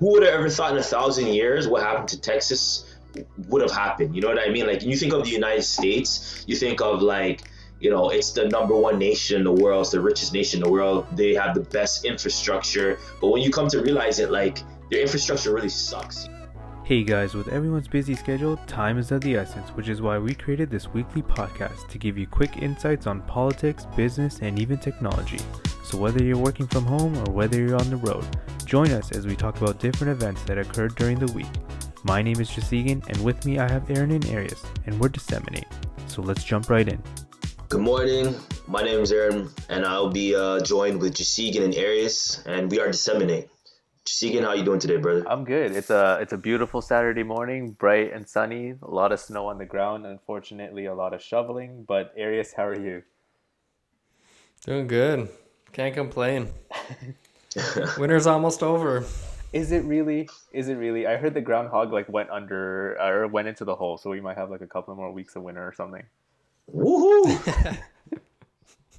who would have ever thought in a thousand years what happened to Texas would have happened? You know what I mean? Like you think of the United States, you think of like you know it's the number one nation in the world, it's the richest nation in the world. They have the best infrastructure, but when you come to realize it, like their infrastructure really sucks. Hey guys, with everyone's busy schedule, time is of the essence, which is why we created this weekly podcast to give you quick insights on politics, business, and even technology. So whether you're working from home or whether you're on the road, join us as we talk about different events that occurred during the week. My name is Jasigan, and with me I have Aaron and Arius, and we're Disseminate. So let's jump right in. Good morning. My name is Aaron, and I'll be uh, joined with Jasigan and Arius, and we are Disseminate. Segan, how you doing today, brother? I'm good. It's a it's a beautiful Saturday morning, bright and sunny. A lot of snow on the ground. Unfortunately, a lot of shoveling. But Arius, how are you? Doing good. Can't complain. Winter's almost over. Is it really? Is it really? I heard the groundhog like went under or went into the hole, so we might have like a couple more weeks of winter or something. Woohoo!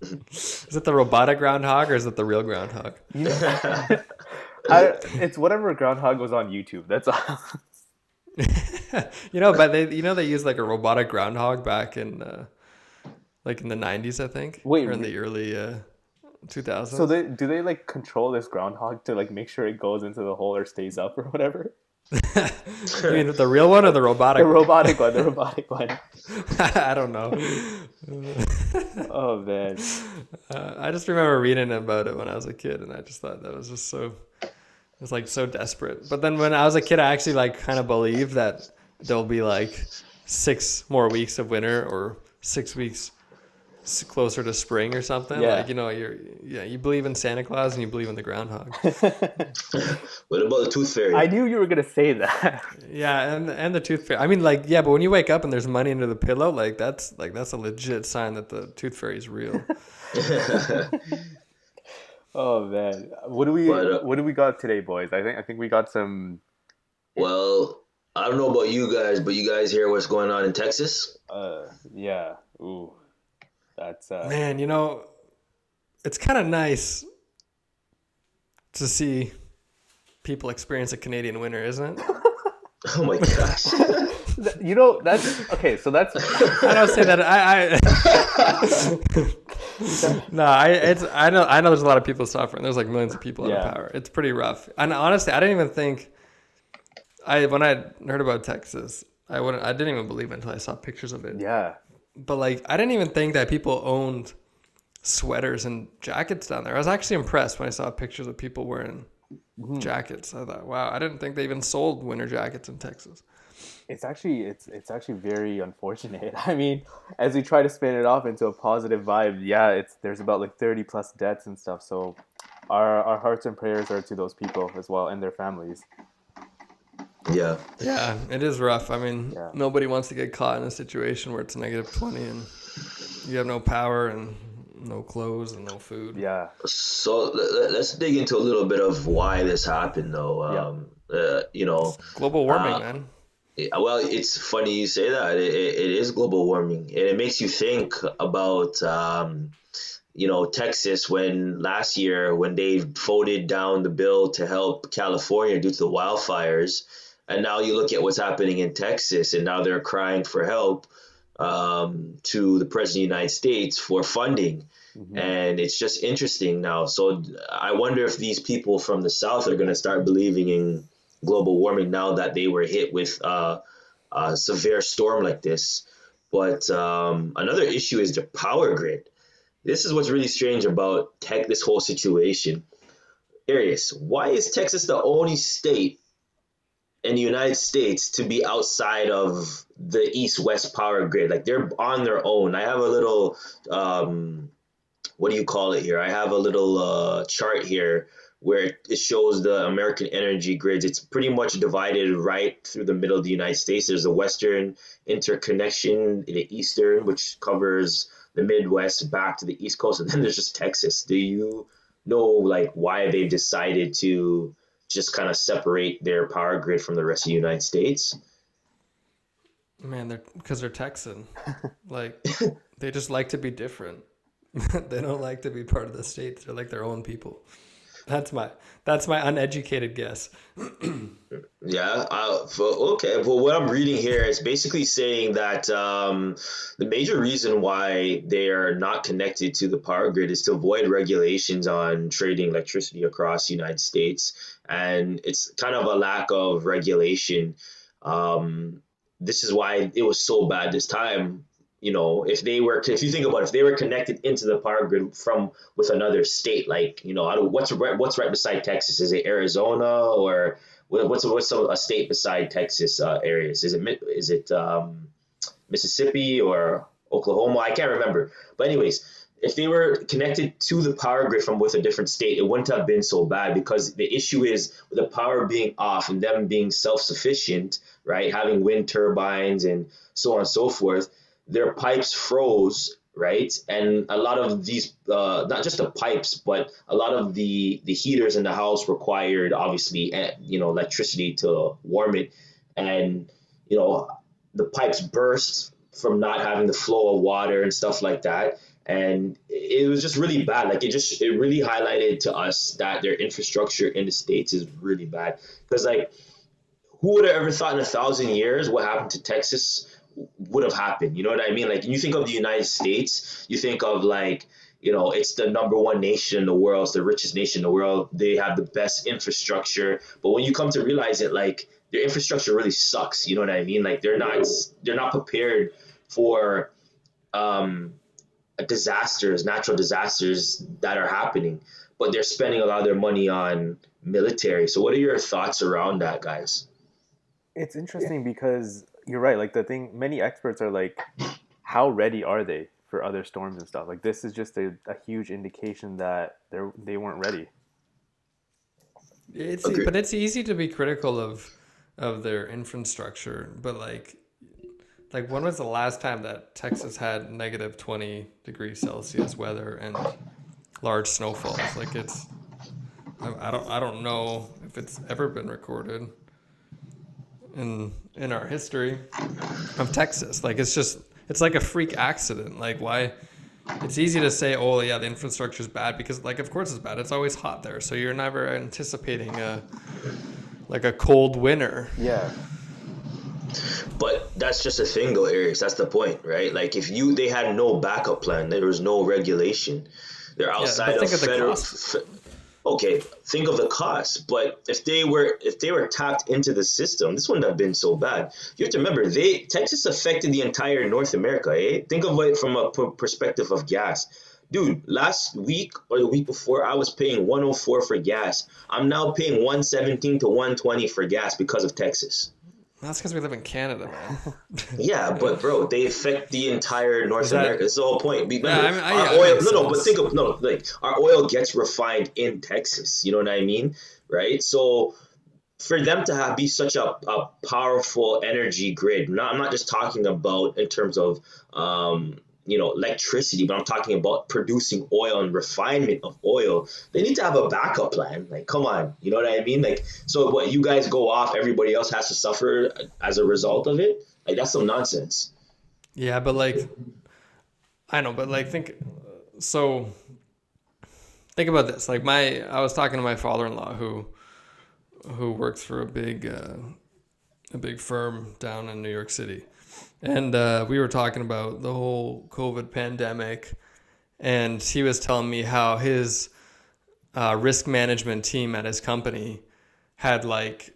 is it the robotic groundhog or is it the real groundhog? I, it's whatever groundhog was on YouTube. That's all. you know, but they you know they used like a robotic groundhog back in uh, like in the nineties, I think. Wait, or in the early uh, two thousands. So they do they like control this groundhog to like make sure it goes into the hole or stays up or whatever? you mean the real one or the robotic? The robotic one, the robotic one. I don't know. oh man, uh, I just remember reading about it when I was a kid, and I just thought that was just so. It was like so desperate. But then when I was a kid, I actually like kind of believed that there'll be like six more weeks of winter or six weeks closer to spring or something. Yeah. Like you know, you're yeah, you believe in Santa Claus and you believe in the groundhog. what about the tooth fairy? I knew you were gonna say that. Yeah, and and the tooth fairy. I mean, like yeah, but when you wake up and there's money under the pillow, like that's like that's a legit sign that the tooth fairy is real. oh man, what do we but, uh, what do we got today, boys? I think I think we got some. Well, I don't know about you guys, but you guys hear what's going on in Texas? Uh, yeah. Ooh. That's uh... man, you know, it's kind of nice to see people experience a Canadian winter, isn't it? oh my gosh. you know that's okay. So that's I don't say that. I, I no, I it's I know I know there's a lot of people suffering. There's like millions of people out yeah. of power. It's pretty rough. And honestly, I didn't even think I when I heard about Texas, I wouldn't. I didn't even believe it until I saw pictures of it. Yeah, but like I didn't even think that people owned sweaters and jackets down there. I was actually impressed when I saw pictures of people wearing mm-hmm. jackets. I thought, wow, I didn't think they even sold winter jackets in Texas. It's actually it's it's actually very unfortunate. I mean, as we try to spin it off into a positive vibe, yeah, it's there's about like 30 plus deaths and stuff. So our our hearts and prayers are to those people as well and their families. Yeah. Yeah, it is rough. I mean, yeah. nobody wants to get caught in a situation where it's negative 20 and you have no power and no clothes and no food. Yeah. So let's dig into a little bit of why this happened, though. Um, yeah. uh, you know, it's global warming, uh, man. Well, it's funny you say that. It, it is global warming, and it makes you think about, um, you know, Texas when last year when they voted down the bill to help California due to the wildfires and now you look at what's happening in Texas, and now they're crying for help um, to the president of the United States for funding. Mm-hmm. And it's just interesting now. So I wonder if these people from the South are going to start believing in global warming now that they were hit with uh, a severe storm like this. But um, another issue is the power grid. This is what's really strange about tech, this whole situation. Arius, why is Texas the only state in the United States to be outside of the east west power grid. Like they're on their own. I have a little, um, what do you call it here? I have a little uh, chart here where it shows the American energy grids. It's pretty much divided right through the middle of the United States. There's a western interconnection, in the eastern, which covers the Midwest back to the East Coast, and then there's just Texas. Do you know like why they've decided to just kind of separate their power grid from the rest of the United States. Man, they're because they're Texan. like they just like to be different. they don't like to be part of the state. They're like their own people. That's my that's my uneducated guess. Yeah. Uh, okay. Well, what I'm reading here is basically saying that um, the major reason why they are not connected to the power grid is to avoid regulations on trading electricity across the United States, and it's kind of a lack of regulation. Um, this is why it was so bad this time you know, if they were, if you think about it, if they were connected into the power grid from with another state, like you know, I don't, what's right, what's right beside Texas? Is it Arizona or what's what's a, a state beside Texas uh, Arius? Is it is it um, Mississippi or Oklahoma? I can't remember. But anyways, if they were connected to the power grid from with a different state, it wouldn't have been so bad because the issue is the power being off and them being self sufficient, right? Having wind turbines and so on and so forth their pipes froze right? And a lot of these uh, not just the pipes but a lot of the the heaters in the house required obviously eh, you know electricity to warm it. And you know the pipes burst from not having the flow of water and stuff like that. And it was just really bad. Like it just it really highlighted to us that their infrastructure in the states is really bad. Because like who would have ever thought in a thousand years what happened to texas would have happened. You know what I mean? Like you think of the United States, you think of like you know it's the number one nation in the world, it's the richest nation in the world. They have the best infrastructure, but when you come to realize it, like their infrastructure really sucks. You know what I mean? Like they're not they're not prepared for um, disasters, natural disasters that are happening, but they're spending a lot of their money on military. So what are your thoughts around that, guys? It's interesting because you're right. Like the thing, many experts are like, how ready are they for other storms and stuff? Like this is just a, a huge indication that they're they weren't ready. It's okay. but it's easy to be critical of of their infrastructure, but like like when was the last time that Texas had negative 20 degrees Celsius weather and large snowfalls? Like it's I, I don't I don't know if it's ever been recorded in in our history of Texas. Like it's just it's like a freak accident. Like why? It's easy to say, oh yeah, the infrastructure is bad because like of course it's bad. It's always hot there, so you're never anticipating a like a cold winter. Yeah. But that's just a thing though, Eric. That's the point, right? Like if you they had no backup plan, there was no regulation. They're outside yeah, of federal. Okay, think of the cost. But if they were if they were tapped into the system, this wouldn't have been so bad. You have to remember, they Texas affected the entire North America. Eh? Think of it from a perspective of gas. Dude, last week or the week before, I was paying 104 for gas. I'm now paying 117 to 120 for gas because of Texas. That's because we live in Canada, man. yeah, but bro, they affect the entire North that, America. It's the whole point. Remember, yeah, I mean, I, our yeah, oil, no, no, but think of no, like our oil gets refined in Texas. You know what I mean, right? So for them to have be such a, a powerful energy grid, not, I'm not just talking about in terms of um, you know electricity but i'm talking about producing oil and refinement of oil they need to have a backup plan. Like come on you know what i mean? Like so what you guys go off everybody else has to suffer as a result of it? Like that's some nonsense. Yeah but like i know but like think so think about this. Like my i was talking to my father-in-law who who works for a big uh, a big firm down in new york city and uh, we were talking about the whole COVID pandemic, and he was telling me how his uh, risk management team at his company had like,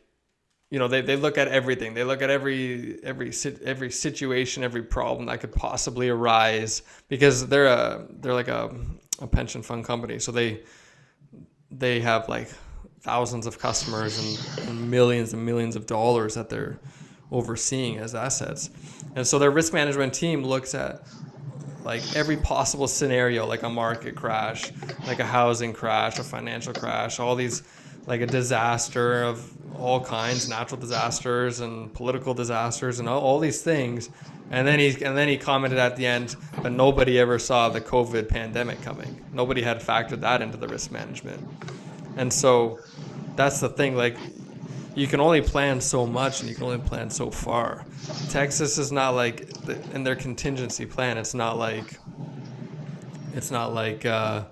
you know, they, they look at everything. They look at every every every situation, every problem that could possibly arise because they're a they're like a, a pension fund company, so they they have like thousands of customers and, and millions and millions of dollars that they're overseeing as assets. And so their risk management team looks at like every possible scenario, like a market crash, like a housing crash, a financial crash, all these like a disaster of all kinds, natural disasters and political disasters and all, all these things. And then he and then he commented at the end, but nobody ever saw the COVID pandemic coming. Nobody had factored that into the risk management. And so that's the thing, like you can only plan so much and you can only plan so far. Texas is not like in their contingency plan. It's not like it's not like uh,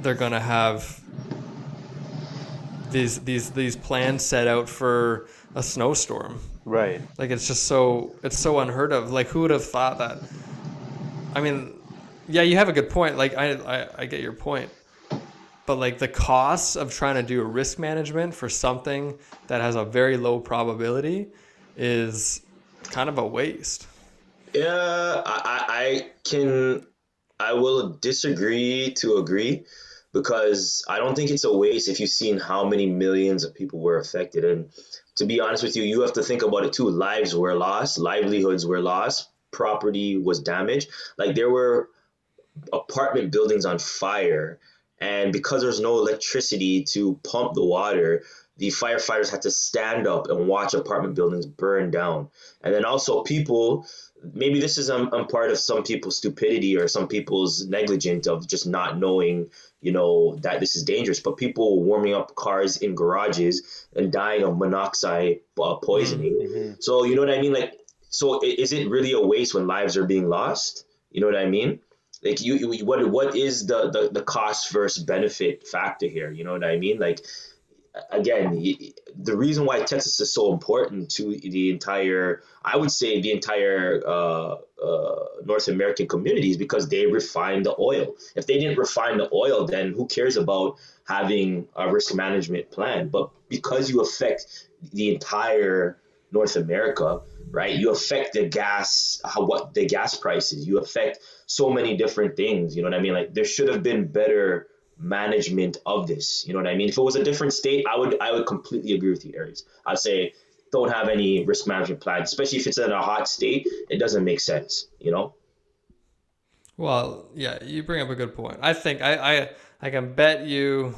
they're gonna have these these these plans set out for a snowstorm. Right. Like it's just so it's so unheard of. Like who would have thought that? I mean, yeah, you have a good point. Like I I, I get your point. But like the costs of trying to do a risk management for something that has a very low probability is kind of a waste. Yeah, I, I can, I will disagree to agree because I don't think it's a waste if you've seen how many millions of people were affected. And to be honest with you, you have to think about it too. Lives were lost, livelihoods were lost, property was damaged. Like there were apartment buildings on fire. And because there's no electricity to pump the water, the firefighters had to stand up and watch apartment buildings burn down. And then also people, maybe this is um, um, part of some people's stupidity or some people's negligence of just not knowing, you know, that this is dangerous. But people warming up cars in garages and dying of monoxide uh, poisoning. Mm-hmm. So you know what I mean? Like, so is it really a waste when lives are being lost? You know what I mean? Like you, you what what is the, the the cost versus benefit factor here? You know what I mean? Like again, the reason why Texas is so important to the entire, I would say, the entire uh, uh, North American community is because they refine the oil. If they didn't refine the oil, then who cares about having a risk management plan? But because you affect the entire North America, right? You affect the gas, how, what the gas prices. You affect so many different things. You know what I mean? Like there should have been better management of this. You know what I mean? If it was a different state, I would I would completely agree with you, Aries. I'd say don't have any risk management plan, especially if it's in a hot state. It doesn't make sense, you know. Well, yeah, you bring up a good point. I think I I, I can bet you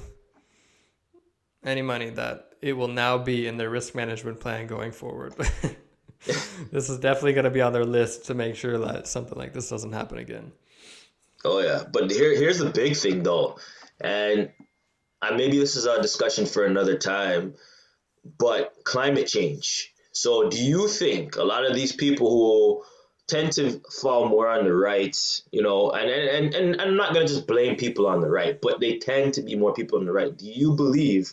any money that it will now be in their risk management plan going forward. this is definitely going to be on their list to make sure that something like this doesn't happen again. Oh yeah, but here here's the big thing though. And uh, maybe this is a discussion for another time, but climate change. So, do you think a lot of these people who tend to fall more on the right, you know, and, and, and, and I'm not going to just blame people on the right, but they tend to be more people on the right. Do you believe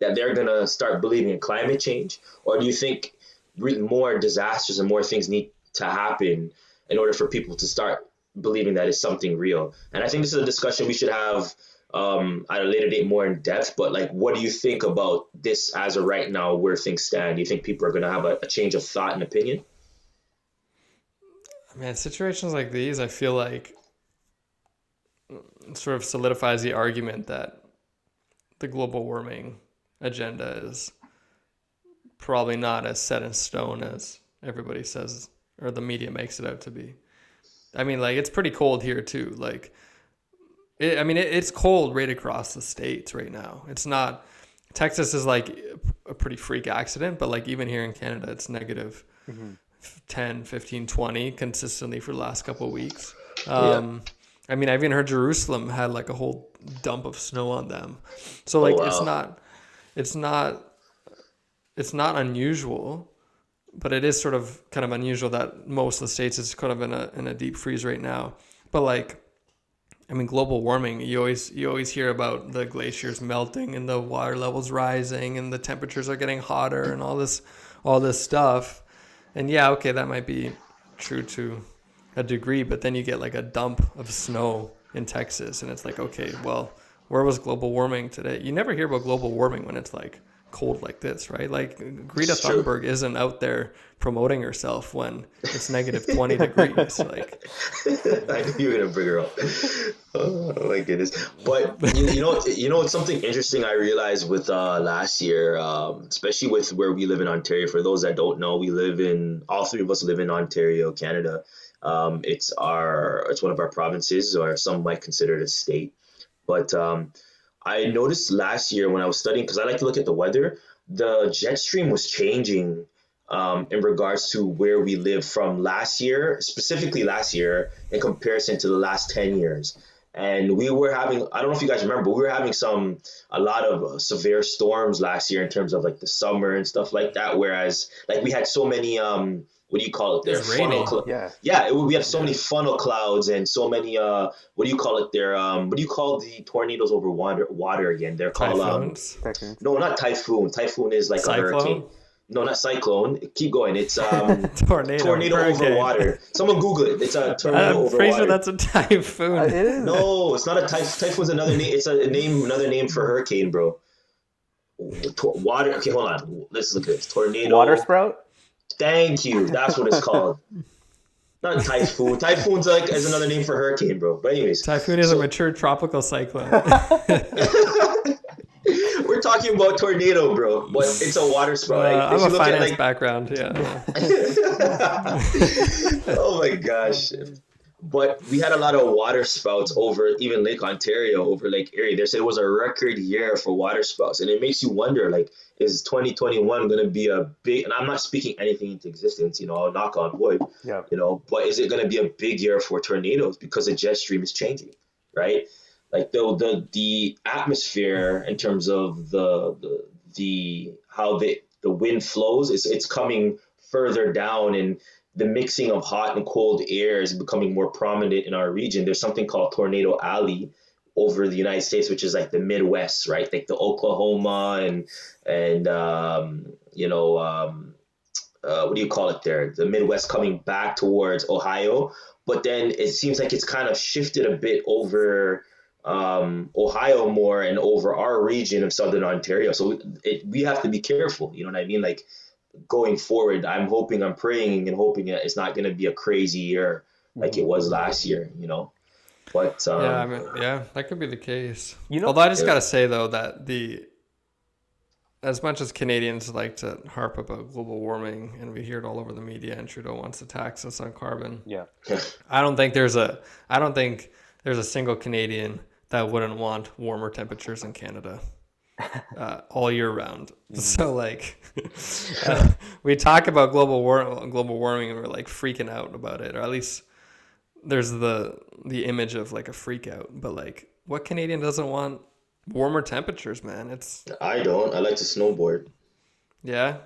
that they're going to start believing in climate change? Or do you think more disasters and more things need to happen in order for people to start believing that it's something real? And I think this is a discussion we should have um, at a later date more in depth. But like, what do you think about this as of right now, where things stand? Do you think people are going to have a, a change of thought and opinion? Man, situations like these, I feel like sort of solidifies the argument that the global warming agenda is probably not as set in stone as everybody says or the media makes it out to be. I mean, like it's pretty cold here too. Like it, I mean, it, it's cold right across the states right now. It's not. Texas is like a pretty freak accident, but like even here in Canada, it's negative mm-hmm. 10, 15, 20 consistently for the last couple of weeks. Um, yeah. I mean, I've even heard Jerusalem had like a whole dump of snow on them. So like, oh, wow. it's not, it's not, it's not unusual, but it is sort of kind of unusual that most of the states is kind of in a in a deep freeze right now. But like, I mean, global warming. You always you always hear about the glaciers melting and the water levels rising and the temperatures are getting hotter and all this all this stuff. And yeah, okay, that might be true to a degree, but then you get like a dump of snow in Texas, and it's like, okay, well, where was global warming today? You never hear about global warming when it's like cold like this, right? Like Greta it's Thunberg true. isn't out there promoting herself when it's negative 20 degrees. Like I knew you were gonna bring her up. Oh, my goodness. But you, you, know, you know, it's something interesting I realized with uh, last year, um, especially with where we live in Ontario. For those that don't know, we live in all three of us live in Ontario, Canada. Um, it's our it's one of our provinces, or some might consider it a state. But um, I noticed last year when I was studying, because I like to look at the weather, the jet stream was changing um, in regards to where we live from last year, specifically last year, in comparison to the last 10 years. And we were having, I don't know if you guys remember, we were having some, a lot of severe storms last year in terms of like the summer and stuff like that. Whereas, like, we had so many, um, what do you call it there? Funnel cl- Yeah. yeah, it, we have so many funnel clouds and so many uh, what do you call it there? Um, what do you call the tornadoes over water? Water again? They're called um, Typhoons. Typhoons. no, not typhoon. Typhoon is like a hurricane. No, not cyclone. Keep going. It's um, Tornado. tornado over water. Someone Google it. It's a tornado I'm over pretty water. sure that's a typhoon. Uh, it is. No, it's not a typhoon. Typhoon's another name. It's a name, another name for hurricane, bro. Water. Okay, hold on. Let's look at this. Tornado. Water sprout. Thank you. That's what it's called. Not typhoon. Typhoon's like is another name for hurricane, bro. But anyways, Typhoon is So- a mature tropical cyclone. we're talking about tornado, bro. But it's a water spout. Uh, Like, I'm a at, finance like- background. Yeah. oh my gosh. But we had a lot of water spouts over even Lake Ontario, over Lake Erie. They said it was a record year for water spouts. And it makes you wonder, like, is 2021 going to be a big, and I'm not speaking anything into existence, you know, I'll knock on wood, Yeah. you know, but is it going to be a big year for tornadoes because the jet stream is changing, right? Like the the the atmosphere in terms of the the, the how the the wind flows is it's coming further down and the mixing of hot and cold air is becoming more prominent in our region. There's something called Tornado Alley over the United States, which is like the Midwest, right? Like the Oklahoma and and um, you know um, uh, what do you call it there? The Midwest coming back towards Ohio, but then it seems like it's kind of shifted a bit over um, Ohio more and over our region of Southern Ontario. So it, we have to be careful. You know what I mean? Like going forward, I'm hoping, I'm praying and hoping that it's not going to be a crazy year like it was last year. You know, but um, yeah, I mean, yeah, that could be the case. You know- Although I just gotta say though that the as much as Canadians like to harp about global warming and we hear it all over the media and Trudeau wants to tax us on carbon, Yeah. I don't think there's a I don't think there's a single Canadian that wouldn't want warmer temperatures in Canada uh, all year round. So like uh, we talk about global war global warming and we're like freaking out about it or at least there's the the image of like a freak out but like what Canadian doesn't want warmer temperatures man it's I don't. I like to snowboard. yeah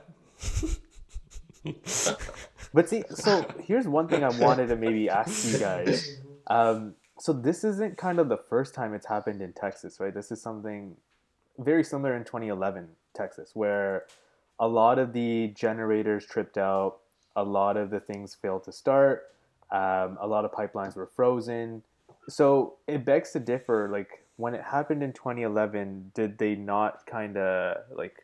But see, so here's one thing I wanted to maybe ask you guys. Um, so this isn't kind of the first time it's happened in Texas, right? This is something very similar in 2011 Texas, where a lot of the generators tripped out, a lot of the things failed to start, um, a lot of pipelines were frozen. So it begs to differ. Like when it happened in 2011, did they not kind of like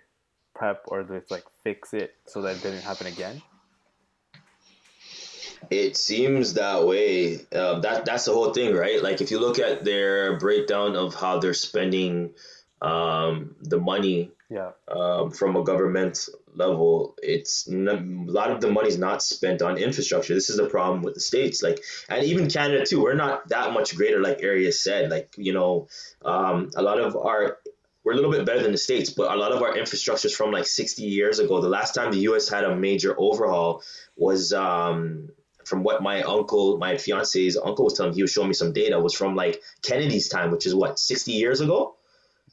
prep or just like fix it so that it didn't happen again? It seems that way. Uh, that that's the whole thing, right? Like if you look at their breakdown of how they're spending um, the money Yeah. um, from a government level, it's a lot of the money's not spent on infrastructure. This is a problem with the states, like and even Canada too. We're not that much greater, like Arias said. Like you know, um, a lot of our we're a little bit better than the states, but a lot of our infrastructure is from like 60 years ago. The last time the U.S. had a major overhaul was um, from what my uncle, my fiance's uncle was telling me. He was showing me some data. Was from like Kennedy's time, which is what 60 years ago.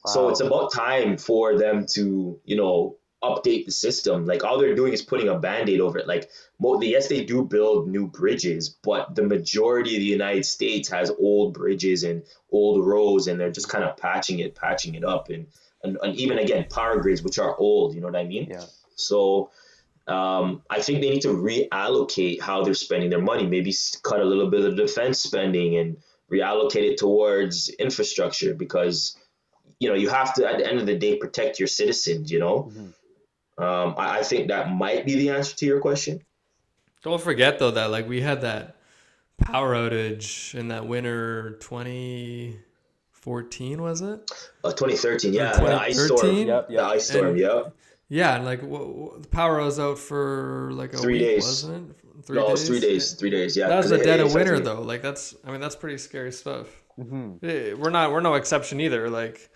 So it's about time for them to, you know, update the system. Like all they're doing is putting a band-aid over it. Like yes, they do build new bridges, but the majority of the United States has old bridges and old roads, and they're just kind of patching it, patching it up, and and, and even again power grids which are old. You know what I mean? Yeah. So um, I think they need to reallocate how they're spending their money. Maybe cut a little bit of defense spending and reallocate it towards infrastructure because you know you have to at the end of the day protect your citizens. You know, Mhm. um, I, I think that might be the answer to your question. Don't forget though that like we had that power outage in that winter 2014 was it? Uh, 2013, yeah, Or the ice storm. 2013? Yep, The ice storm, And- yeah. Yeah, and like w- w- the power was out for like a Three week, days. wasn't it? Three no, days. it's three days. Three days, yeah. That was the dead of winter though. Like that's I mean that's pretty scary stuff. Hmm Eh, We're not we're no exception either. Like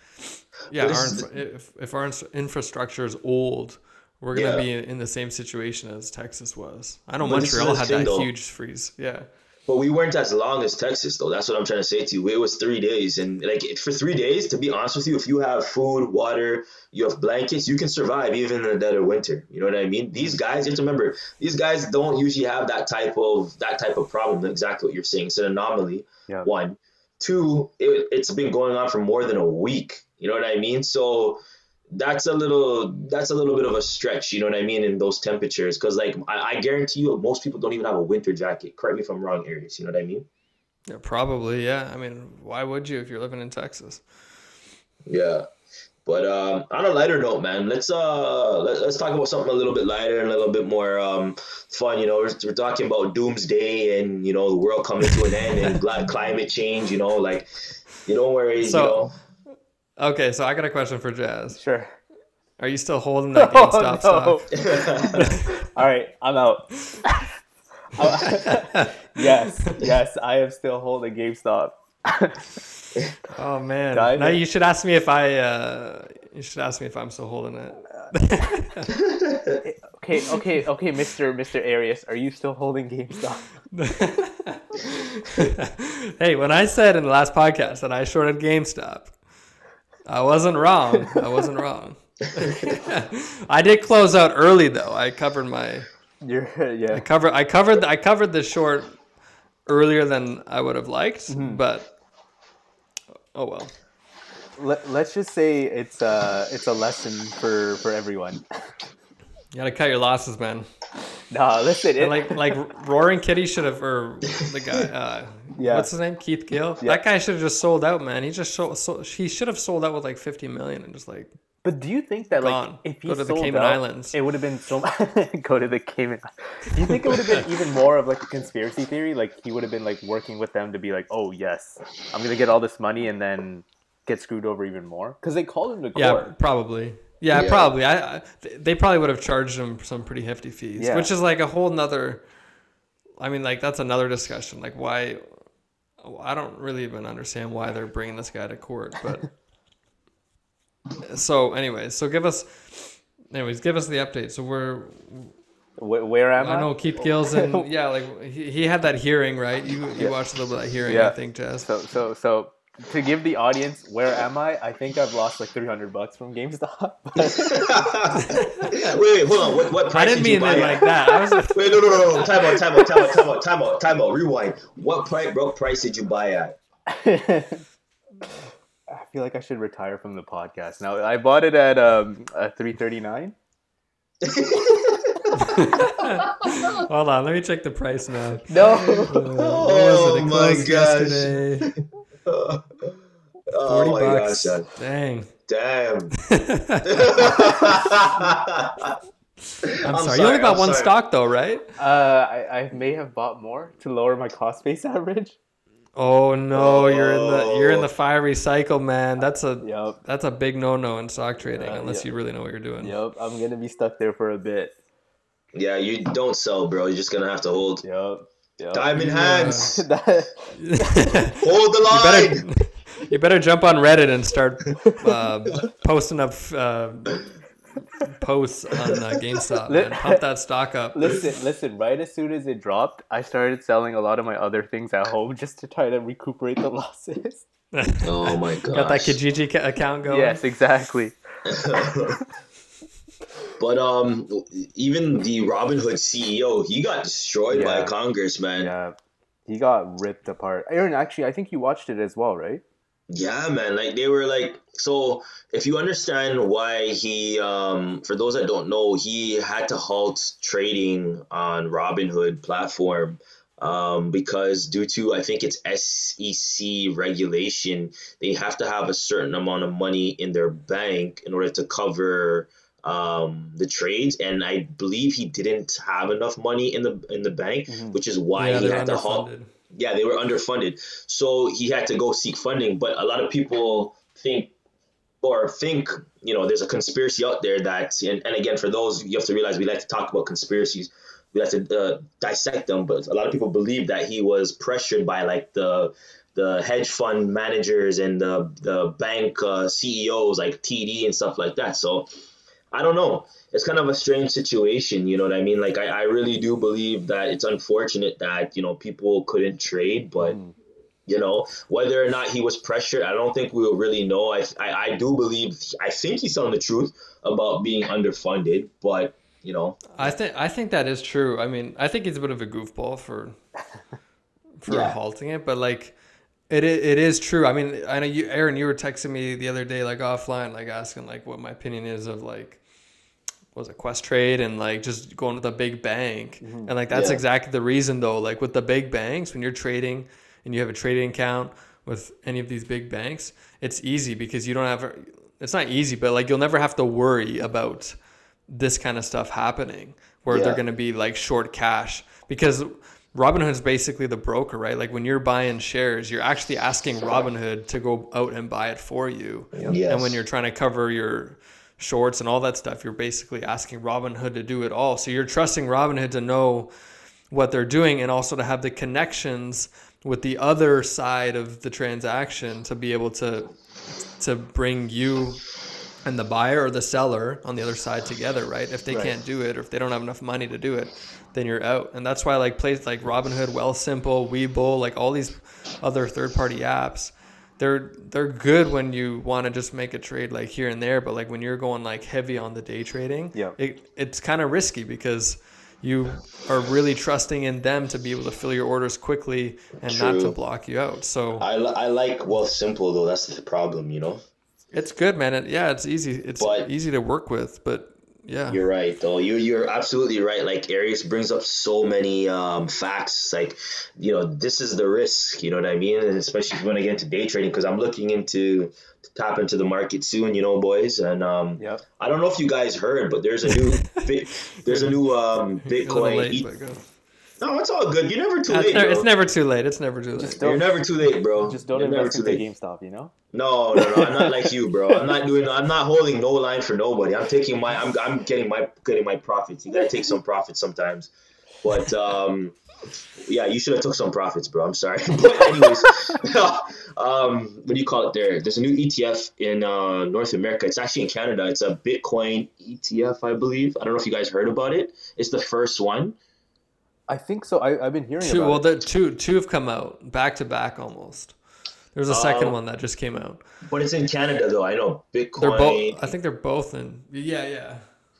yeah, our, this if if our infrastructure is old, we're gonna Yeah. be in, in the same situation as Texas was. I know But this is Montreal the had thing, that though. huge freeze. Yeah, But we weren't as long as Texas, though. That's what I'm trying to say to you. It was three days, and like for three days, to be honest with you, if you have food, water, you have blankets, you can survive even in the dead of winter. You know what I mean? These guys, you have to remember, these guys don't usually have that type of that type of problem. Exactly what you're saying. It's an anomaly. Yeah. One, two, it, it's been going on for more than a week. You know what I mean? So that's a little that's a little bit of a stretch, you know what I mean, in those temperatures. Because like I, I guarantee you, most people don't even have a winter jacket. Correct me if I'm wrong, Aries. You know what I mean? Yeah, probably. Yeah. I mean, why would you if you're living in Texas? Yeah. But um, on a lighter note, man, let's uh let, let's talk about something a little bit lighter and a little bit more um fun. You know, we're, we're talking about doomsday and you know the world coming to an end and climate change. You know, like you don't worry. So- you know, Okay, so I got a question for Jazz. Sure. Are you still holding that Oh, GameStop no. stock? All right, I'm out. yes, yes, I am still holding GameStop. Oh man. Dive Now you should ask me if I uh you should ask me if I'm still holding it. okay, okay, okay, Mister Mister Arias, are you still holding GameStop? hey, when I said in the last podcast that I shorted GameStop, I wasn't wrong. I wasn't wrong. I did close out early though. I covered my You're I yeah. covered I covered I covered the short earlier than I would have liked, Mm-hmm. but oh well. Let, let's just say it's a it's a lesson for for everyone. You gotta cut your losses, man. Nah, listen, it, like like Roaring Kitty should have or the guy uh Yeah. what's his name? Keith Gill. Yeah. That guy should have just sold out, man. He just sold, so he should have sold out with like fifty million and just like But do you think that like Gone. if he Go to the sold Cayman out, Islands. it would have been so go to the Cayman. Do you think it would have been even more of like a conspiracy theory? Like he would have been like working with them to be like, oh yes, I'm gonna get all this money and then get screwed over even more because they called him to court. Yeah, probably. Yeah, Yeah. probably. I, I they probably would have charged him some pretty hefty fees, Yeah. which is like a whole nother. I mean, like that's another discussion. Like why? I don't really even understand why they're bringing this guy to court, but. so, anyways, so give us, anyways, give us the update. So we're, Wh- where am I? I know Keith Gills and yeah, like he, he had that hearing, right? You you Yeah. watched a little bit of that hearing, Yeah. I think, Jess. So so so to give the audience where am I? I think I've lost like 300 bucks from GameStop. wait, wait, hold on. What, what price I didn't did you mean buy it at? like that. I was Wait, no, no, no, no. Time out, time out, time out, time out, time out, time out. Rewind. What price, bro? Price did you buy at? I feel like I should retire from the podcast now. I bought it at um a 339. hold on. Let me check the price now. No. Oh It my closed gosh. yesterday. Oh 40 my bucks. gosh. Dang. Damn. I'm, sorry. You only bought I'm one sorry. stock though, right? Uh, I, I may have bought more to lower my cost base average. Oh no, you're in the you're in Oh. the fiery cycle, man. That's a Yep. that's a big no no in stock trading Uh, unless yeah. you really know what you're doing. Yep. I'm gonna be stuck there for a bit. Yeah, you don't sell, bro. You're just gonna have to hold. Yep. Yep. Diamond Yeah. hands. You Hold the line. better you better jump on Reddit and start uh, posting up uh, posts on uh, GameStop. Li- Man. Pump that stock up. listen, listen. Right as soon as it dropped, I started selling a lot of my other things at home just to try to recuperate the losses. Oh my god. Got that Kijiji ca- account going. Yes, exactly. but um, even the Robinhood CEO, he got destroyed by Yeah. Congress, man. Yeah. He got ripped apart. Aaron, actually, I think you watched it as well, right? Yeah, man. Like they were like so if you understand why he um for those that don't know, he had to halt trading on Robinhood platform um because due to I think it's SEC regulation, they have to have a certain amount of money in their bank in order to cover um the trades and I believe he didn't have enough money in the in the bank, Mhm. which is why yeah, he had to halt underfunded. Yeah, they were underfunded. So he had to go seek funding. But a lot of people think or think, you know, there's a conspiracy out there that, and, and again, for those, you have to realize we like to talk about conspiracies. We like to uh, dissect them, but a lot of people believe that he was pressured by like the the hedge fund managers and the the bank uh, CEOs like TD and stuff like that. So I don't know. It's kind of a strange situation, you know what I mean? Like I, I really do believe that it's unfortunate that, you know, people couldn't trade, but Mm. you know, whether or not he was pressured, I don't think we'll really know. I, I, I do believe I think he's telling the truth about being underfunded, but you know, I think I think that is true. I mean, I think he's a bit of a goofball for for Yeah. halting it, but like it i- it is true. I mean, I know you, Aaron, you were texting me the other day, like offline, like asking like what my opinion is of like was it Questrade and like just going with a big bank, mm-hmm. and like that's Yeah. exactly the reason though. Like with the big banks, when you're trading and you have a trading account with any of these big banks, it's easy because you don't have. It's not easy, but like you'll never have to worry about this kind of stuff happening where they're going to be like short cash because Robinhood is basically the broker, right? Like when you're buying shares, you're actually asking Robinhood to go out and buy it for you. Yes. And when you're trying to cover your shorts and all that stuff, you're basically asking Robinhood to do it all. So you're trusting Robinhood to know what they're doing and also to have the connections with the other side of the transaction to be able to to bring you and the buyer or the seller on the other side together, right? If they Right. can't do it or if they don't have enough money to do it, then you're out. And that's why like places like Robinhood, Wealthsimple, Webull, like all these other third-party apps, they're they're good when you want to just make a trade like here and there, but like when you're going like heavy on the day trading, Yeah. it, it's kind of risky because you are really trusting in them to be able to fill your orders quickly and not to block you out. So I, I like Wealthsimple though. That's the problem, you know. it's good, man. It, yeah, it's easy. It's But- easy to work with, but yeah. You're right, though. You you're absolutely right. Like Arius brings up so many um, facts. Like, you know, this is the risk. You know what I mean? And especially if you want to get into day trading, because I'm looking into to tap into the market soon. You know, boys. And um, Yep. I don't know if you guys heard, but there's a new there's a new um, You're a Bitcoin. late, E- but go. No, it's all good. You're never too It's late, never, bro. it's never too late. It's never too late. Just You're never too late, bro. just don't You're never invest too into late. GameStop. You know. No, no, no. I'm not like you, bro. I'm not doing. I'm not holding no line for nobody. I'm taking my. I'm. I'm getting my. Getting my profits. You gotta take some profits sometimes. But um, yeah, you should have took some profits, bro. I'm sorry. But anyways, um, what do you call it? There. There's a new ETF in uh, North America. It's actually in Canada. It's a Bitcoin ETF, I believe. I don't know if you guys heard about it. It's the first one. I think so. I, I've been hearing two. about Well, it. the two two have come out back to back almost. There's a second Oh. one that just came out. But it's in Canada, though. I know Bitcoin. They're both. I think they're both in. Yeah, yeah.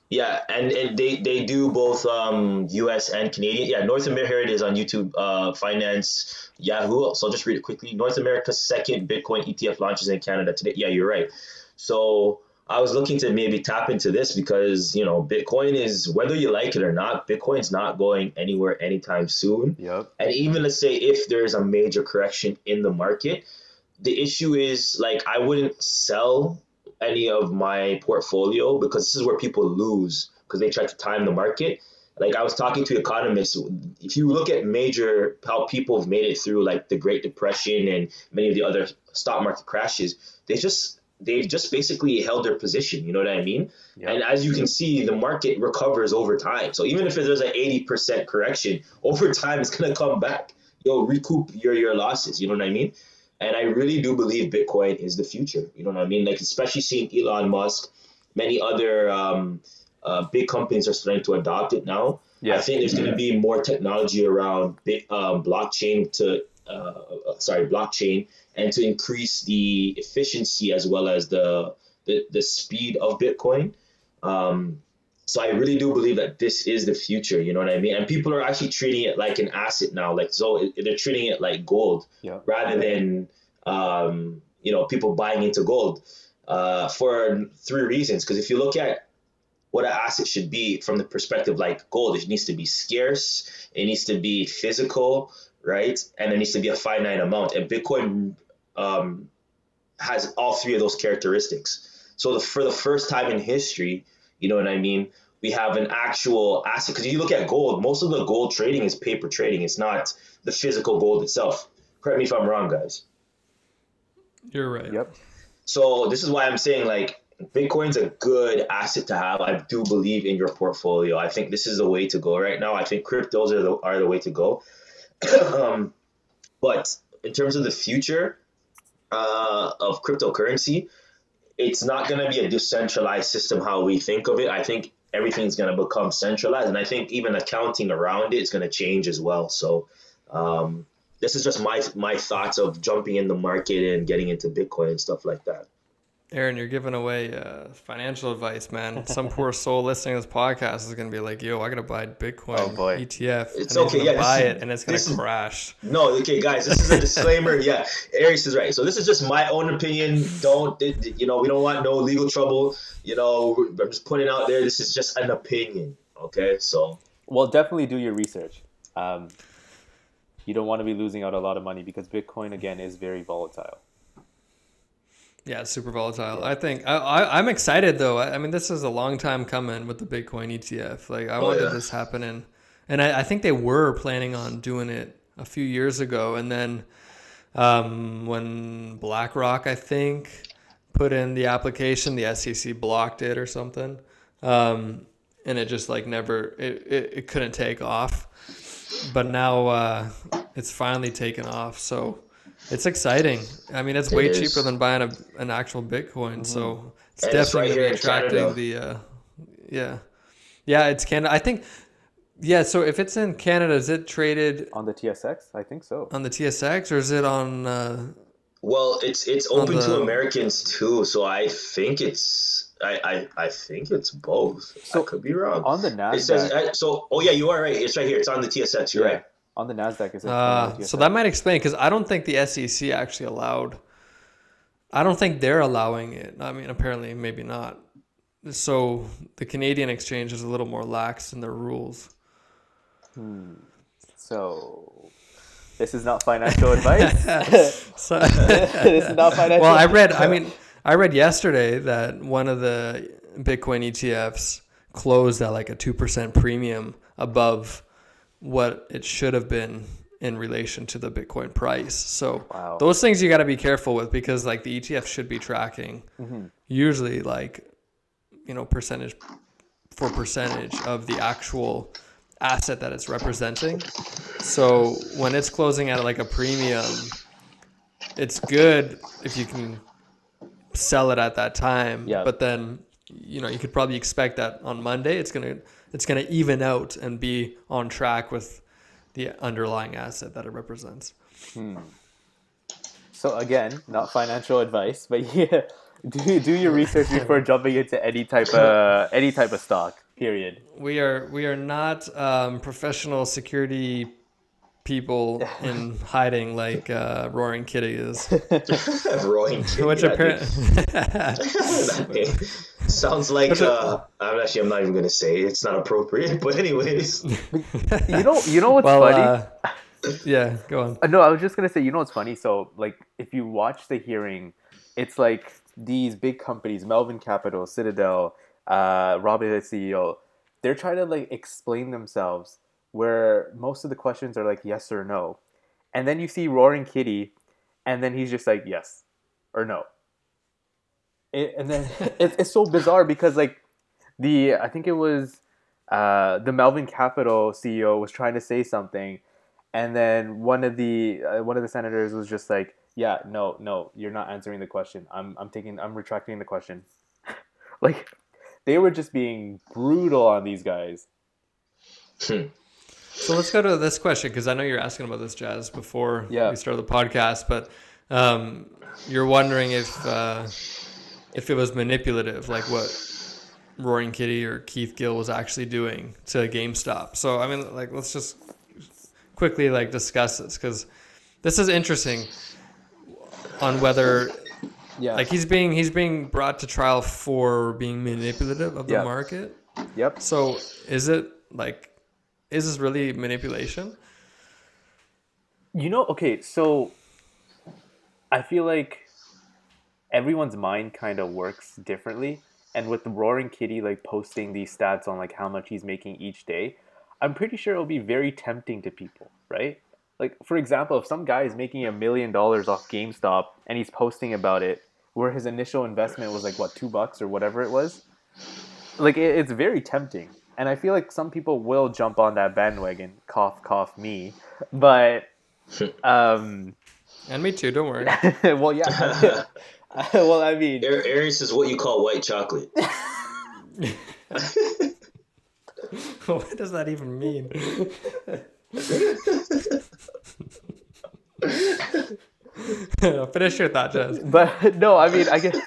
Yeah, and, and they, they do both um, U.S. and Canadian. Yeah, North America here it is on YouTube. Uh, Finance Yahoo. So I'll just read it quickly. North America's second Bitcoin ETF launches in Canada today. Yeah, you're right. So I was looking to maybe tap into this because you know Bitcoin is whether you like it or not, Bitcoin's not going anywhere anytime soon. Yep. And even let's say if there's a major correction in the market, the issue is like I wouldn't sell any of my portfolio because this is where people lose because they try to time the market. Like I was talking to economists, if you look at major how people have made it through like the Great Depression and many of the other stock market crashes, they just they've just basically held their position. You know what I mean? Yeah. And as you can see, the market recovers over time. So even if there's an eighty percent correction, over time it's gonna come back. You'll recoup your your losses. You know what I mean? And I really do believe Bitcoin is the future. You know what I mean? Like especially seeing Elon Musk, many other um, uh, big companies are starting to adopt it now. Yeah. I think there's going to be more technology around big, um, blockchain to uh, uh, sorry blockchain and to increase the efficiency as well as the the, the speed of Bitcoin. Um, so I really do believe that this is the future. You know what I mean? And people are actually treating it like an asset now. Like so, they're treating it like gold Yeah. rather than um, you know people buying into gold uh, for three reasons. Because if you look at what an asset should be from the perspective like gold, it needs to be scarce, it needs to be physical, right, and there needs to be a finite amount. And Bitcoin um, has all three of those characteristics. So the, for the first time in history, you know what I mean. We have an actual asset because you look at gold. Most of the gold trading is paper trading. It's not the physical gold itself. Correct me if I'm wrong, guys. You're right. Yep. So this is why I'm saying like Bitcoin's a good asset to have. I do believe in your portfolio. I think this is the way to go right now. I think cryptos are the are the way to go. Um, but in terms of the future uh, of cryptocurrency, it's not going to be a decentralized system how we think of it. I think everything's going to become centralized, and I think even accounting around it is going to change as well. So, um, this is just my my thoughts of jumping in the market and getting into Bitcoin and stuff like that. Aaron, you're giving away uh, financial advice, man. Some poor soul listening to this podcast is gonna be like, "Yo, I gotta buy Bitcoin Oh, boy. ETF." It's and okay, gonna yeah, buy is- it, and it's gonna this is- crash. No, okay, guys, this is a disclaimer. yeah, Aries is right. So this is just my own opinion. Don't you know? We don't want no legal trouble. You know, I'm just putting it out there. This is just an opinion. Okay, so Well, definitely do your research. Um, you don't want to be losing out a lot of money because Bitcoin again is very volatile. Yeah, super volatile. I think I, I I'm excited though. I, I mean, this is a long time coming with the Bitcoin ETF. Like, I Oh, wanted yeah. this happening, and I, I think they were planning on doing it a few years ago, and then um, when BlackRock, I think, put in the application, the SEC blocked it or something, um, and it just like never it, it, it couldn't take off. But now uh, it's finally taken off, so it's exciting. I mean, it's It way is. cheaper than buying a, an actual Bitcoin, so it's And it's definitely right gonna be in attracting the uh, yeah, yeah. It's Canada. I think yeah. So if it's in Canada, is it traded On the TSX, I think so. on the TSX or is it on? Uh, well, it's it's On open to Americans too. So I think it's I I, I think it's both. I So, could be wrong. On the It says Nasdaq, I, so. Oh yeah, you are right. It's right here. It's on the TSX. You're yeah, right. On the Nasdaq is uh, so that might explain because I don't think the SEC actually allowed. I don't think they're allowing it. I mean, apparently, maybe not. So the Canadian exchange is a little more lax in their rules. so. This is not financial advice. So, this is not financial. well, I read. I mean, I read yesterday that one of the Bitcoin ETFs closed at like a two percent premium above what it should have been in relation to the Bitcoin price. So Wow. those things you got to be careful with because like the ETF should be tracking Mm-hmm. usually like you know percentage for percentage of the actual asset that it's representing. So when it's closing at like a premium, it's good if you can sell it at that time. Yeah. But then you know you could probably expect that on Monday it's gonna it's gonna even out and be on track with the underlying asset that it represents. So again, not financial advice, but yeah, do do your research before jumping into any type of any type of stock. Period. We are we are not um, professional security people in hiding like uh, Roaring Kitty is. Roaring Kitty, Which that apparently thing. Sounds like uh, I'm actually I'm not even gonna say it. it's not appropriate, but anyways, You know, you know what's well, funny? uh, yeah, go on. Uh, no, I was just gonna say, you know what's funny? So, like, if you watch the hearing, it's like these big companies, Melvin Capital, Citadel, uh, Robinhood CEO, they're trying to like explain themselves. Where most of the questions are like yes or no, and then you see Roaring Kitty, and then he's just like yes or no. It, and then it's it's so bizarre because like the I think it was uh, the Melvin Capital CEO was trying to say something, and then one of the uh, one of the senators was just like, "Yeah, no, no, you're not answering the question. I'm I'm taking I'm retracting the question." like they were just being brutal on these guys. So let's go to this question because I know you're asking about this, Jazz, before Yeah. we started the podcast. But um, you're wondering if uh, if it was manipulative, like what Roaring Kitty or Keith Gill was actually doing to GameStop. So I mean, like, let's just quickly like discuss this because this is interesting on whether Yeah. like he's being he's being brought to trial for being manipulative of the Yeah. market. yep. So is it like is this really manipulation? You know, okay, so I feel like everyone's mind kind of works differently. And with the Roaring Kitty like posting these stats on like how much he's making each day, I'm pretty sure it'll be very tempting to people, right? Like for example, if some guy is making a million dollars off GameStop and he's posting about it, where his initial investment was like what two bucks or whatever it was, like it, it's very tempting. And I feel like some people will jump on that bandwagon. Cough, cough, me. But um, And me too. Don't worry. well, yeah. well, I mean, Air- Arius is what you call white chocolate. what does that even mean? Finish your thought, Jess. but no, I mean, I guess.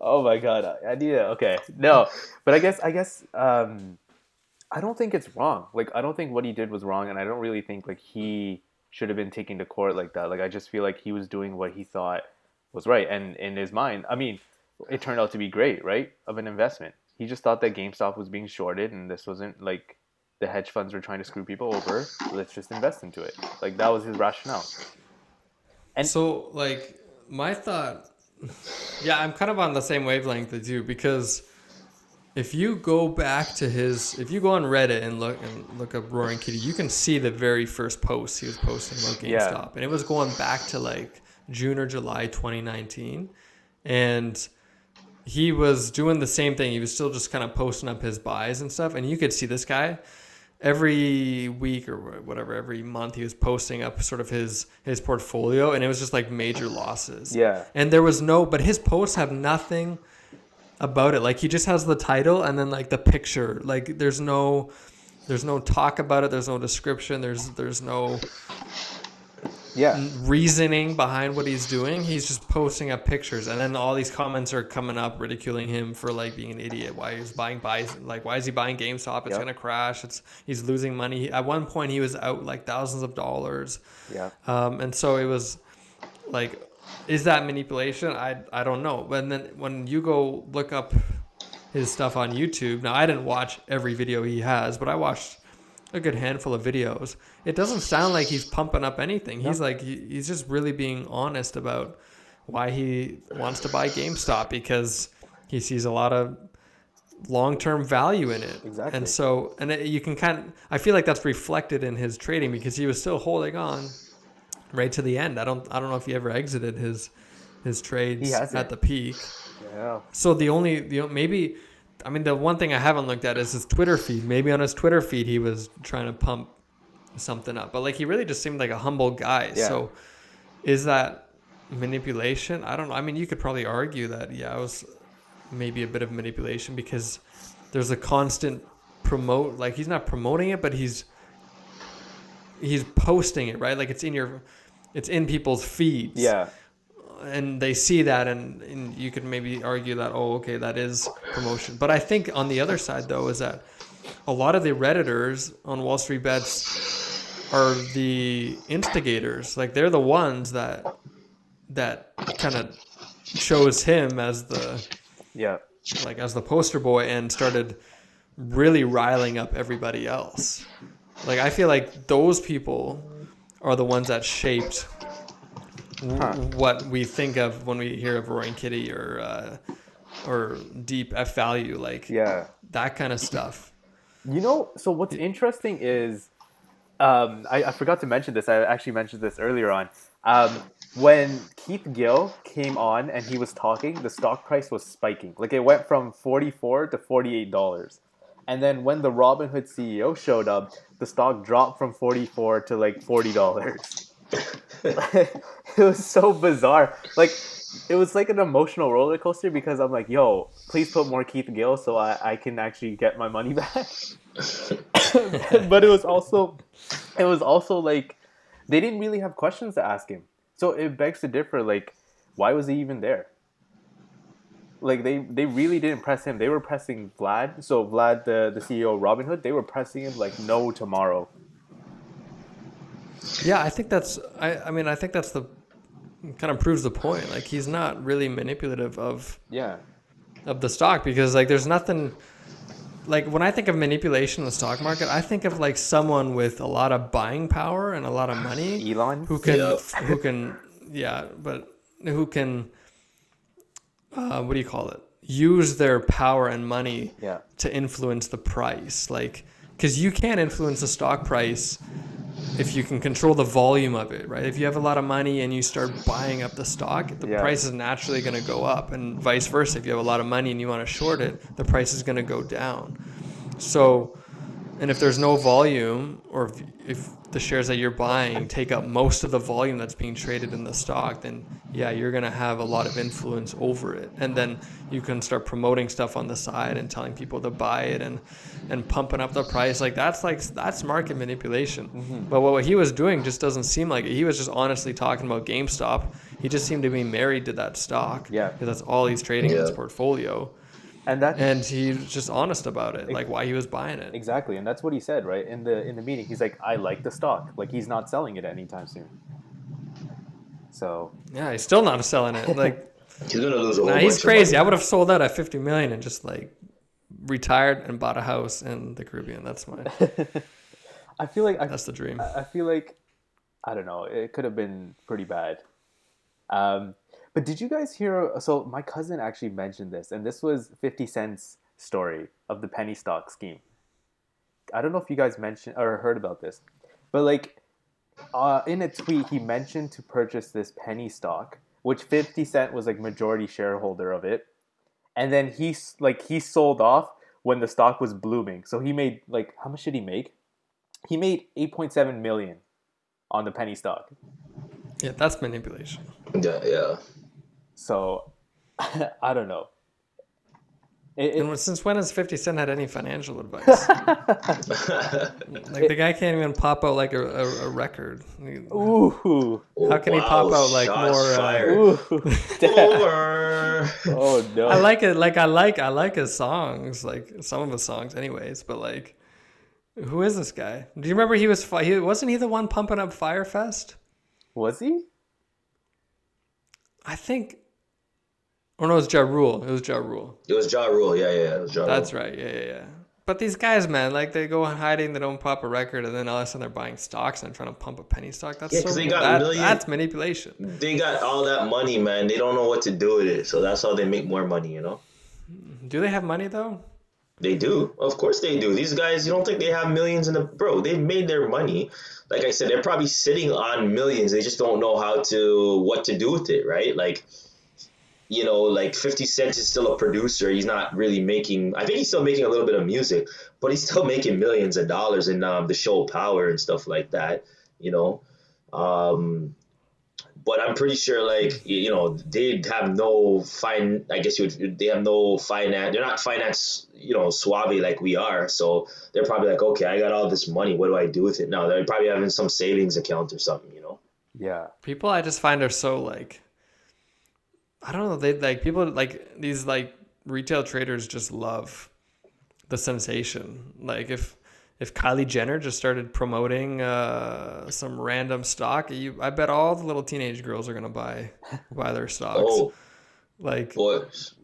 oh my god, I, I need it. Okay, no, but I guess I guess um, I don't think it's wrong. Like, I don't think what he did was wrong, and I don't really think like he should have been taken to court like that. Like, I just feel like he was doing what he thought was right, and in his mind, I mean, it turned out to be great, right? Of an investment. He just thought that GameStop was being shorted, and this wasn't like the hedge funds were trying to screw people over. Let's just invest into it. Like that was his rationale. And- so, like, my thought, yeah, I'm kind of on the same wavelength as you because if you go back to his, if you go on Reddit and look and look up Roaring Kitty, you can see the very first post he was posting about Yeah. GameStop, and it was going back to like June or July 2019, and he was doing the same thing. He was still just kind of posting up his buys and stuff, and you could see this guy every week or whatever, every month he was posting up sort of his his portfolio, and it was just like major losses. Yeah. And there was no, but his posts have nothing about it. Like he just has the title and then like the picture. Like there's no. There's no talk about it. There's no description. There's there's no Yeah. reasoning behind what he's doing. He's just posting up pictures, and then all these comments are coming up ridiculing him for like being an idiot. Why he's buying buys like why is he buying GameStop? It's Yep. gonna crash. It's he's losing money. At one point, he was out like thousands of dollars, Yeah. um, and so it was like, is that manipulation? I I don't know. But then when you go look up his stuff on YouTube, now I didn't watch every video he has, but I watched a good handful of videos. It doesn't sound like he's pumping up anything. He's like he, he's just really being honest about why he wants to buy GameStop because he sees a lot of long-term value in it. Exactly. And so and it, you can kind of I feel like that's reflected in his trading because he was still holding on right to the end. I don't I don't know if he ever exited his his trades at the peak. Yeah. So the only the maybe I mean the one thing I haven't looked at is his Twitter feed. Maybe on his Twitter feed he was trying to pump something up. But like he really just seemed like a humble guy. Yeah. So is that manipulation? I don't know. I mean you could probably argue that yeah, it was maybe a bit of manipulation because there's a constant promote like he's not promoting it but he's he's posting it, right? Like it's in your it's in people's feeds Yeah. And they see that and, and you could maybe argue that oh okay that is promotion but i think on the other side though is that a lot of the redditors on wall street bets are the instigators like they're the ones that that kind of chose him as the Yeah. like as the poster boy and started really riling up everybody else. Like I feel like those people are the ones that shaped Huh. what we think of when we hear of Roaring Kitty or uh, or Deep F Value, like Yeah. that kind of stuff. You know, so what's interesting is, um, I, I forgot to mention this. I actually mentioned this earlier on. Um, when Keith Gill came on and he was talking, the stock price was spiking. Like it went from forty-four to forty-eight dollars, and then when the Robinhood CEO showed up, the stock dropped from forty-four to like forty dollars. it was so bizarre. Like it was like an emotional roller coaster because I'm like, yo, please put more Keith Gill so I, I can actually get my money back. but it was also it was also like they didn't really have questions to ask him. So it begs to differ, like, why was he even there? Like they, they really didn't press him. They were pressing Vlad. So Vlad, the, the CEO of Robinhood, they were pressing him like no tomorrow. Yeah, I think that's. I, I mean, I think that's the kind of proves the point. Like he's not really manipulative of Yeah. of the stock because like there's nothing like when I think of manipulation in the stock market, I think of like someone with a lot of buying power and a lot of money Elon. who can Yeah. who can yeah, but who can uh, what do you call it? Use their power and money Yeah. to influence the price. Like cuz you can't influence the stock price if you can control the volume of it, right? If you have a lot of money and you start buying up the stock, the Yeah. price is naturally going to go up, and vice versa. If you have a lot of money and you want to short it, the price is going to go down. So, And if there's no volume, or if, if the shares that you're buying take up most of the volume that's being traded in the stock, then yeah, you're gonna have a lot of influence over it. And then you can start promoting stuff on the side and telling people to buy it and and pumping up the price. Like that's like that's market manipulation. Mm-hmm. But what he was doing just doesn't seem like it. He was just honestly talking about GameStop. He just seemed to be married to that stock. Yeah. Because that's all he's trading in his portfolio. And that And he's just honest about it, like why he was buying it. exactly, and that's what he said, right? In the in the meeting, he's like, "I like the stock." Like he's not selling it anytime soon. So Yeah, he's still not selling it. Like, He's gonna lose a whole nah, he's crazy. I would have sold that at 50 million and just like retired and bought a house in the Caribbean. That's my, I feel like I, that's the dream. I I feel like I don't know. It could have been pretty bad. Um, but did you guys hear? So my cousin actually mentioned this, and this was Fifty Cent's story of the penny stock scheme. I don't know if you guys mentioned or heard about this, but like uh, in a tweet, he mentioned to purchase this penny stock, which Fifty Cent was like majority shareholder of it, and then he like he sold off when the stock was blooming. So he made like how much did he make? He made eight point seven million on the penny stock. Yeah, that's manipulation. Yeah, yeah. So I don't know. It, it- And since when has 50 Cent had any financial advice? like, the guy can't even pop out like a, a, a record. ooh, How can he pop out, like, more, uh, ooh, oh no! I like it. Like I like I like his songs, like some of his songs, anyways. But like, who is this guy? Do you remember he was? fi- He wasn't he the one pumping up Fyre Fest? Was he? I think. Or no, it was Ja Rule. It was Ja Rule. It was Ja Rule. Yeah, yeah, it was Ja That's right. Yeah, yeah, yeah. But these guys, man, like they go hiding, they don't pop a record, and then all of a sudden they're buying stocks and trying to pump a penny stock. That's Yeah, so 'cause they got that- million- that's manipulation. They got all that money, man. They don't know what to do with it, so that's how they make more money. You know. Do they have money though? They do. Of course they do. These guys, you don't think they have millions in the bro, they've made their money. Like I said, they're probably sitting on millions. They just don't know how to what to do with it, right? Like you know, like 50 Cent is still a producer. He's not really making I think he's still making a little bit of music, but he's still making millions of dollars in um, the show Power and stuff like that, you know. Um but I'm pretty sure, like you know, they have no fine. I guess you would. They have no finance. They're not finance, you know, suave like we are. So they're probably like, okay, I got all this money. What do I do with it now? They're probably having some savings account or something. You know. Yeah. people I just find are so like I don't know they like people like these like retail traders just love the sensation like if if Kylie Jenner just started promoting uh, some random stock you I bet all the little teenage girls are gonna buy buy their stocks Oh, like boys.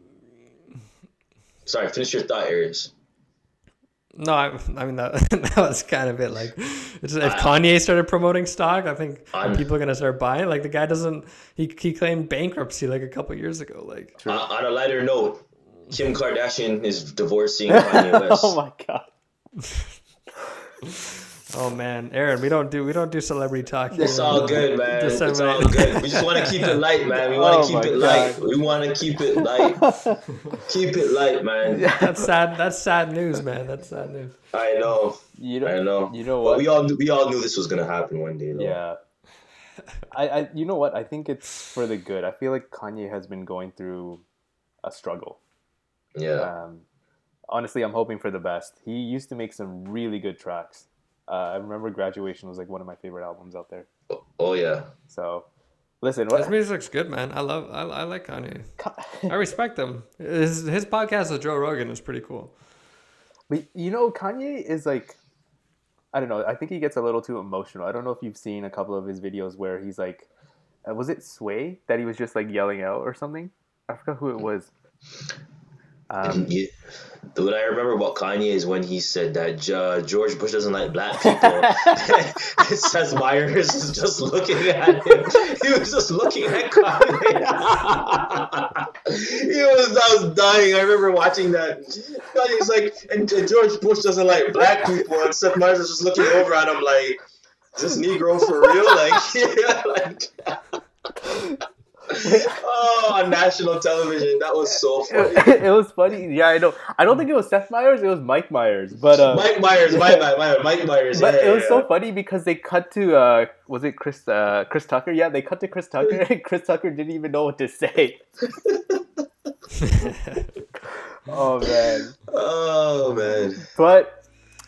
Sorry, finish your thought, Arius. No I, I mean that, that was kind of it like it's, if Kanye started promoting stock I think I'm- people are gonna start buying like the guy doesn't he, he claimed bankruptcy like a couple years ago like Uh, on a lighter note, Kim Kardashian is divorcing Kanye West. Oh my god. Oh man, Aaron, we don't do we don't do celebrity talk. Here. It's all good, man. It's all good. We just want to keep it light, man. We want to Oh keep it God. light. We want to keep it light. keep it light, man. That's sad. That's sad news, man. That's sad news. I know. You know. I know. You know But what? we all we all knew this was gonna happen one day. Though. Yeah. I, I you know what? I think it's for the good. I feel like Kanye has been going through a struggle. Yeah. Um, honestly, I'm hoping for the best. He used to make some really good tracks. Uh, I remember Graduation was like one of my favorite albums out there. Oh yeah. So, listen, His music's good, man. I love. I, I like Kanye. I respect him. His his podcast with Joe Rogan is pretty cool. But you know, Kanye is like, I don't know. I think he gets a little too emotional. I don't know if you've seen a couple of his videos where he's like, uh, was it Sway that he was just like yelling out or something? I forgot who it was. Um. What I remember about Kanye is when he said that uh, George Bush doesn't like black people. Seth Meyers is just looking at him. He was just looking at Kanye. he was, I was dying. I remember watching that. Kanye's like, and, and George Bush doesn't like black people, and Seth Meyers is just looking over at him like, is this Negro for real? Like, yeah, like. Oh, on national television. That was so funny. it, it was funny. Yeah, I know. I don't think it was Seth Meyers. It was Mike Myers. But uh, Mike Myers, my bad, my bad, Mike Myers. But yeah, it was yeah, so funny because they cut to uh was it Chris uh Chris Tucker? Yeah, they cut to Chris Tucker and Chris Tucker didn't even know what to say. Oh man. Oh man. But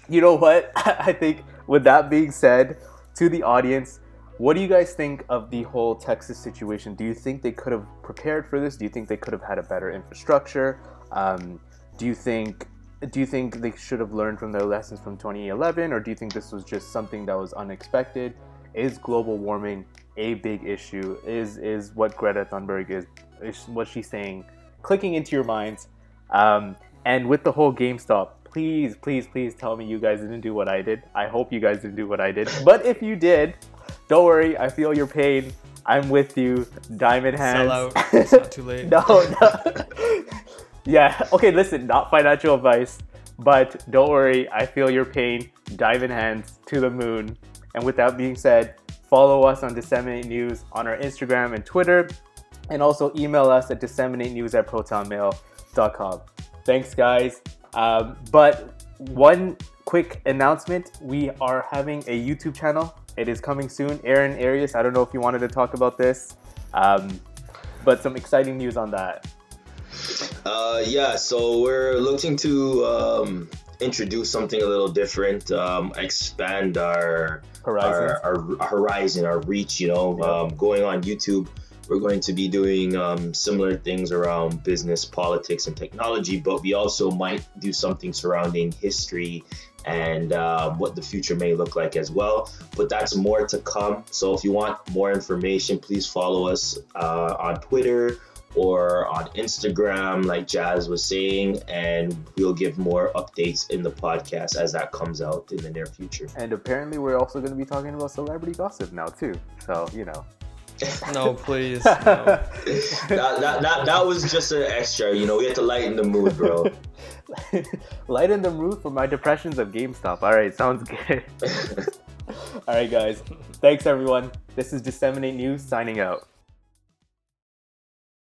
you know what? I think with that being said, to the audience, what do you guys think of the whole Texas situation? Do you think they could have prepared for this? Do you think they could have had a better infrastructure? Um, do you think do you think they should have learned from their lessons from 2011 or do you think this was just something that was unexpected? Is global warming a big issue? Is is what Greta Thunberg is is what she's saying clicking into your minds? Um, and with the whole GameStop, please, please, please tell me you guys didn't do what I did. I hope you guys didn't do what I did. But if you did, don't worry. I feel your pain. I'm with you. Diamond hands. Sell out. It's not too late. no, no. yeah. Okay. Listen, not financial advice, but don't worry. I feel your pain. Diamond hands to the moon. And with that being said, follow us on Disseminate News on our Instagram and Twitter, and also email us at disseminate news at protonmail.com. Thanks, guys. Um, but one quick announcement we are having a YouTube channel. It is coming soon. Aaron Arius, I don't know if you wanted to talk about this, um, but some exciting news on that. Uh, yeah, so we're looking to um, introduce something a little different, um, expand our our, our, horizon, our reach. You know, Yeah. um, going on YouTube, we're going to be doing um, similar things around business, politics, and technology, but we also might do something surrounding history and um, what the future may look like as well. But that's more to come. So if you want more information, please follow us uh, on Twitter or on Instagram, like Jazz was saying, and we'll give more updates in the podcast as that comes out in the near future. And apparently, we're also going to be talking about celebrity gossip now, too. So, you know. No, please. No. that, that, that, that was just an extra, you know, we had to lighten the mood, bro. Lighten the mood for my depressions of GameStop. All right, sounds good. All right, guys. Thanks, everyone. This is Disseminate News signing out.